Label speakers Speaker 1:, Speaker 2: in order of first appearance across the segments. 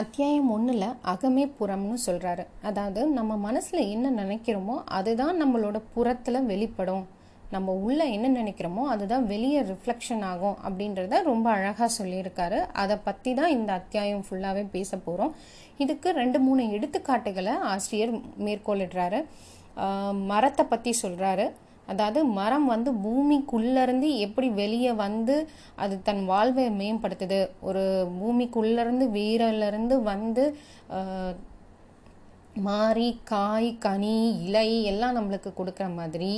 Speaker 1: அத்தியாயம் ஒன்றில் அகமே புறம்னு சொல்கிறாரு அதாவது நம்ம மனசில் என்ன நினைக்கிறோமோ அதுதான் நம்மளோட புறத்தில் வெளிப்படும். நம்ம உள்ள என்ன நினைக்கிறோமோ அதுதான் வெளியே ரிஃப்ளெக்ஷன் ஆகும் அப்படின்றத ரொம்ப அழகாக சொல்லியிருக்காரு. அதை பற்றி தான் இந்த அத்தியாயம் ஃபுல்லாகவே பேச போகிறோம் இதுக்கு ரெண்டு மூணு எடுத்துக்காட்டுகளை ஆசிரியர் மேற்கோளிடுறாரு. மரத்தை பற்றி சொல்கிறாரு அதாவது மரம் வந்து பூமிக்குள்ளேருந்து எப்படி வெளியே வந்து அது தன் வாழ்வை மேம்படுத்துது? ஒரு பூமிக்குள்ளேருந்து வேரிலிருந்து வந்து மாறி காய் கனி இலை எல்லாம் நம்மளுக்கு கொடுக்குற மாதிரி.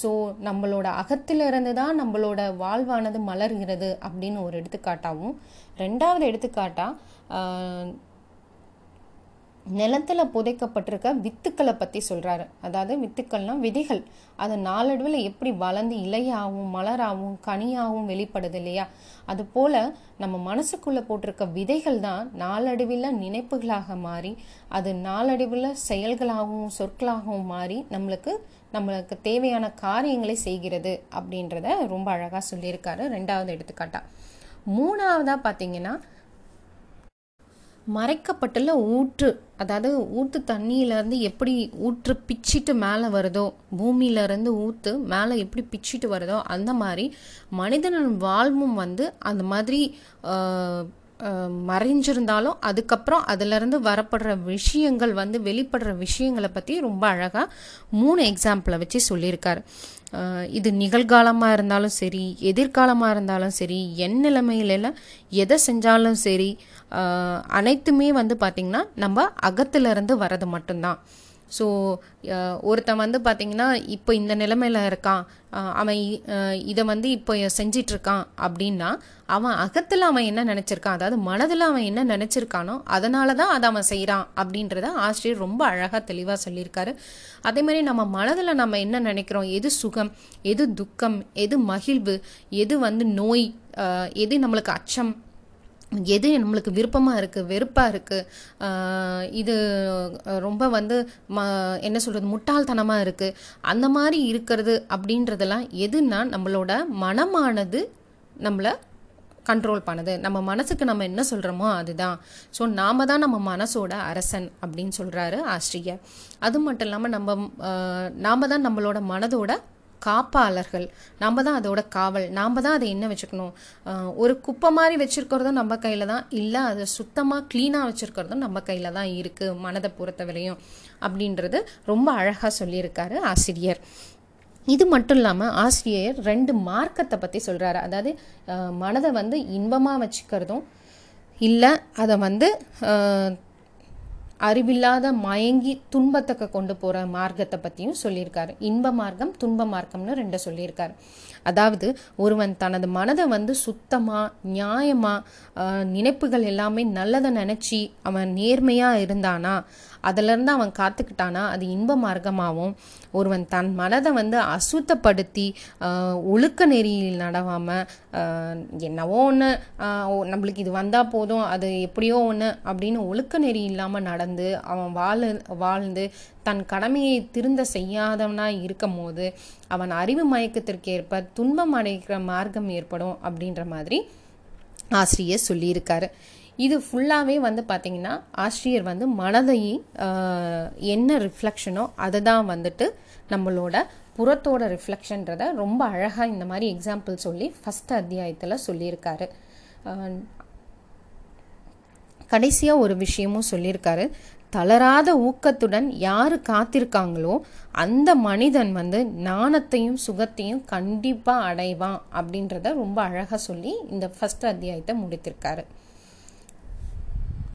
Speaker 1: ஸோ நம்மளோட அகத்திலிருந்து தான் நம்மளோட வாழ்வானது மலர்கிறது அப்படின்னு ஒரு எடுத்துக்காட்டாகவும் ரெண்டாவது எடுத்துக்காட்டாக நிலத்துல புதைக்கப்பட்டிருக்க வித்துக்களை பற்றி சொல்கிறாரு அதாவது வித்துக்கள்னால் விதைகள். அது நாளடைவில் எப்படி வளர்ந்து இலையாகவும் மலராகவும் கனியாகவும் வெளிப்படுது இல்லையா? அது போல் நம்ம மனசுக்குள்ளே போட்டிருக்க விதைகள் தான் நாளடைவில் நினைப்புகளாக மாறி அது நாளடைவில் செயல்களாகவும் சொற்களாகவும் மாறி நம்மளுக்கு நம்மளுக்கு தேவையான காரியங்களை செய்கிறது அப்படின்றத ரொம்ப அழகாக சொல்லியிருக்காரு. ரெண்டாவது எடுத்துக்காட்டாக மூணாவதாக பார்த்தீங்கன்னா மறைக்கப்பட்டுள்ள ஊற்று அதாவது ஊற்று தண்ணியிலேருந்து எப்படி ஊற்று பிச்சிட்டு மேலே வருதோ பூமியிலேருந்து ஊற்று மேலே எப்படி பிச்சிட்டு வருதோ அந்த மாதிரி மனிதனின் வாழ்வும் வந்து அந்த மாதிரி மறைஞ்சிருந்தாலும் அதுக்கப்புறம் அதிலிருந்து வரப்படுற விஷயங்கள் வந்து வெளிப்படுற விஷயங்களை பற்றி ரொம்ப அழகாக மூணு எக்ஸாம்பிளை வச்சு சொல்லியிருக்காரு. இது நிகழ்காலமாக இருந்தாலும் சரி எதிர்காலமாக இருந்தாலும் சரி என் நிலைமையிலெல்லாம் எதை செஞ்சாலும் சரி அனைத்துமே வந்து பார்த்திங்கன்னா நம்ம அகத்திலிருந்து வர்றது மட்டும்தான். ஸோ ஒருத்தன் வந்து பார்த்திங்கன்னா இப்போ இந்த நிலைமையில் இருக்கான். அவன் இதை வந்து இப்போ செஞ்சிட்ருக்கான் அப்படின்னா அவன் அகத்தில் அவன் என்ன நினச்சிருக்கான்? அதாவது மனதில் அவன் என்ன நினச்சிருக்கானோ அதனால தான் அதை அவன் செய்கிறான் அப்படின்றத ஆசிரியர் ரொம்ப அழகாக தெளிவாக சொல்லியிருக்காரு. அதே மாதிரி நம்ம மனதில் நம்ம என்ன நினைக்கிறோம்? எது சுகம் எது துக்கம் எது மகிழ்வு எது வந்து நோய் எது நம்மளுக்கு அச்சம் எது நம்மளுக்கு விருப்பமாக இருக்குது வெறுப்பாக இருக்குது இது ரொம்ப வந்து ம என்ன சொல்கிறது முட்டாள்தனமாக இருக்குது அந்த மாதிரி இருக்கிறது அப்படின்றதெல்லாம் எதுன்னா நம்மளோட மனமானது நம்மளை கண்ட்ரோல் பண்ணுது. நம்ம மனசுக்கு நம்ம என்ன சொல்கிறோமோ அதுதான். ஸோ நாம தான் நம்ம மனசோட அரசன் அப்படின்னு சொல்கிறாரு ஆசிரியர். அது மட்டும் இல்லாமல் நம்ம நாம் நாம தான் நம்மளோட மனதோட காப்பாளர்கள். நம்ம தான் அதோட காவல். நாம் தான் அதை என்ன வச்சுக்கணும்? ஒரு குப்பை மாதிரி வச்சுருக்கிறதும் நம்ம கையில் தான் இல்லை அதை சுத்தமாக க்ளீனாக வச்சுருக்கிறதும் நம்ம கையில் தான் இருக்குது மனதை பொறுத்தவரையும் அப்படின்றது ரொம்ப அழகாக சொல்லியிருக்காரு ஆசிரியர். இது மட்டும் இல்லாமல் ஆசிரியர் ரெண்டு மார்க்கத்தை பற்றி சொல்கிறாரு அதாவது மனதை வந்து இன்பமாக வச்சுக்கிறதும் இல்லை அதை வந்து அறிவில்லாத மயங்கி துன்பத்துக்கு கொண்டு போகிற மார்க்கத்தை பற்றியும் சொல்லியிருக்காரு. இன்ப மார்க்கம் துன்ப மார்க்கம்னு ரெண்டு சொல்லியிருக்காரு. அதாவது ஒருவன் தனது மனதை வந்து சுத்தமாக நியாயமாக நினைப்புகள் எல்லாமே நல்லதை நினச்சி அவன் நேர்மையாக இருந்தானா அதிலிருந்து அவன் காத்துக்கிட்டானா அது இன்ப மார்க்கமாகவும் ஒருவன் தன் மனதை வந்து அசுத்தப்படுத்தி ஒழுக்க நெறியில் நடவாமல் என்னவோ ஒன்று நம்மளுக்கு இது வந்தால் போதும் அது எப்படியோ ஒன்று அப்படின்னு ஒழுக்க நெறி இல்லாமல் நடந்து அவன் வாழ வாழ்ந்து தன் கடமையை திருந்த செய்யாதவனாக இருக்கும் போது அவன் அறிவு மயக்கத்திற்கு ஏற்ப துன்பம் அடைகிற மார்க்கம் ஏற்படும் அப்படின்ற மாதிரி ஆசிரியர் சொல்லியிருக்காரு. இது ஃபுல்லாகவே வந்து பார்த்திங்கன்னா ஆசிரியர் வந்து மனதை என்ன ரிஃப்ளெக்ஷனோ அதை தான் வந்துட்டு நம்மளோட புறத்தோட ரிஃப்ளெக்ஷன்றத ரொம்ப அழகாக இந்த மாதிரி எக்ஸாம்பிள் சொல்லி ஃபஸ்ட் அத்தியாயத்தில் சொல்லியிருக்காரு. கடைசியாக ஒரு விஷயமும் சொல்லியிருக்காரு. தளராத ஊக்கத்துடன் யார் காத்திருக்காங்களோ அந்த மனிதன் வந்து ஞானத்தையும் சுகத்தையும் கண்டிப்பாக அடைவான் அப்படின்றத ரொம்ப அழகாக சொல்லி இந்த ஃபஸ்ட் அத்தியாயத்தை முடித்திருக்காரு.